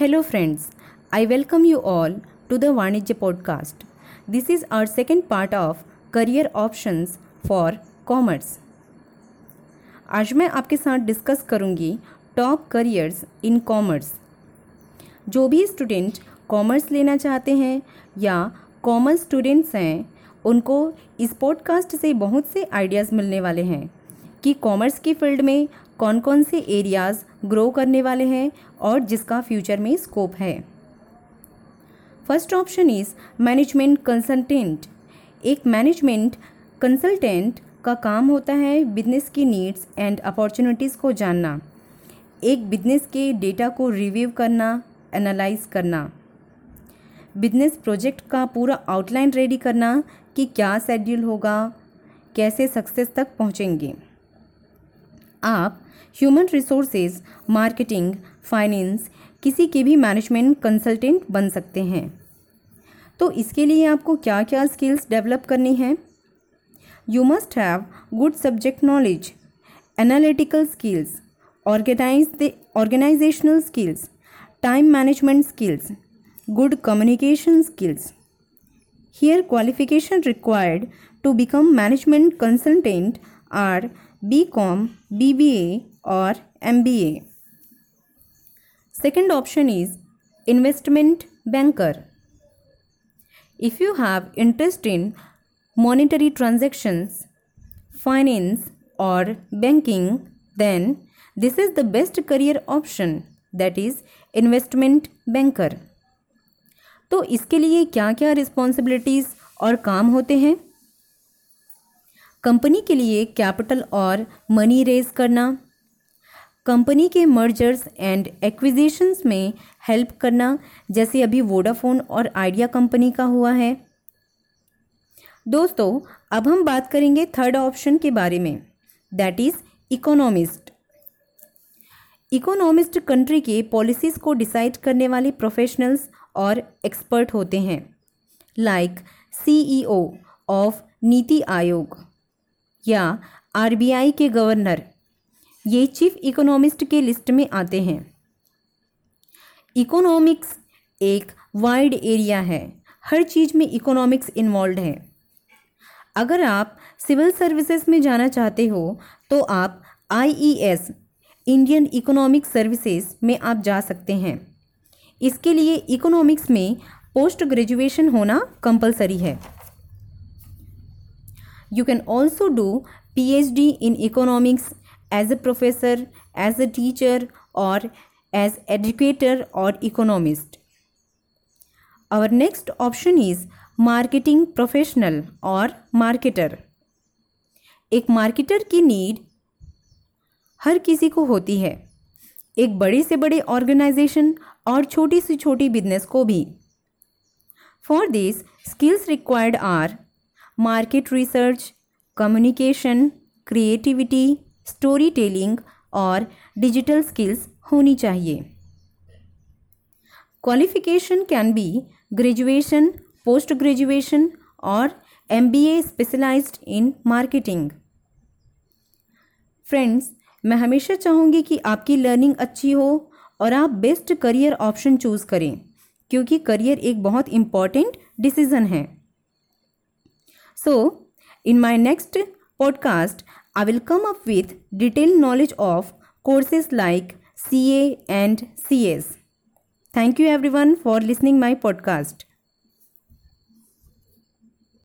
Hello friends I welcome you all to the वाणिज्य podcast this is our second part of career options for commerce आज मैं आपके साथ discuss करूँगी top careers in commerce जो भी स्टूडेंट कॉमर्स लेना चाहते हैं या कॉमर्स स्टूडेंट्स हैं, उनको इस पॉडकास्ट से बहुत से आइडियाज़ मिलने वाले हैं। कि कॉमर्स की फ़ील्ड में कौन कौन से एरियाज़ ग्रो करने वाले हैं और जिसका फ्यूचर में स्कोप है। First option is management consultant एक मैनेजमेंट कंसल्टेंट का काम होता है बिज़नेस की नीड्स एंड अपॉर्चुनिटीज़ को जानना। एक बिज़नेस के डेटा को रिव्यू करना एनालाइज करना। बिज़नेस प्रोजेक्ट का पूरा आउटलाइन रेडी करना कि क्या शेड्यूल होगा, कैसे सक्सेस तक पहुँचेंगे। आप ह्यूमन रिसोर्सेज मार्केटिंग फाइनेंस किसी के भी मैनेजमेंट कंसल्टेंट बन सकते हैं। तो इसके लिए आपको क्या क्या स्किल्स डेवलप करनी है? You must have good subject knowledge analytical skills organise organisational skills time management skills good communication skills here qualification required to become management consultant are B com B B A और M B A second option is investment banker if you have interest in monetary transactions finance और banking then this is the best career option that is investment banker तो इसके लिए क्या क्या responsibilities और काम होते हैं? कंपनी के लिए कैपिटल और मनी रेज करना, कंपनी के मर्जर्स एंड एक्विजिशंस में हेल्प करना, जैसे अभी वोडाफोन और आइडिया कंपनी का हुआ है। दोस्तों, अब हम बात करेंगे थर्ड ऑप्शन के बारे में that is economist economist country के पॉलिसीज़ को डिसाइड करने वाले प्रोफेशनल्स और एक्सपर्ट होते हैं like CEO of NITI Aayog. या आरबीआई के गवर्नर, ये चीफ इकोनॉमिस्ट के लिस्ट में आते हैं। इकोनॉमिक्स एक वाइड एरिया है, हर चीज़ में इकोनॉमिक्स इन्वॉल्व है। अगर आप सिविल सर्विसेज़ में जाना चाहते हो तो आप आईईएस, इंडियन इकोनॉमिक सर्विसेज़ में आप जा सकते हैं। इसके लिए इकोनॉमिक्स में पोस्ट ग्रेजुएशन होना कंपलसरी है। You can also do PhD in economics as a professor, as a teacher, or as educator or economist. Our next option is marketing professional or marketer. एक मार्केटर की need हर किसी को होती है एक बड़े से बड़े ऑर्गेनाइजेशन और छोटी से छोटी बिज़नेस को भी for this skills required are market research, communication, creativity story telling और डिजिटल स्किल्स होनी चाहिए। Qualification can be graduation post graduation और M B A specialised in marketing. Friends, मैं हमेशा चाहूँगी कि आपकी लर्निंग अच्छी हो और आप बेस्ट करियर ऑप्शन चूज़ करें, क्योंकि करियर एक बहुत इंपॉर्टेंट डिसीज़न है। So, in my next podcast, I will come up with detailed knowledge of courses like CA and CS. Thank you everyone for listening my podcast.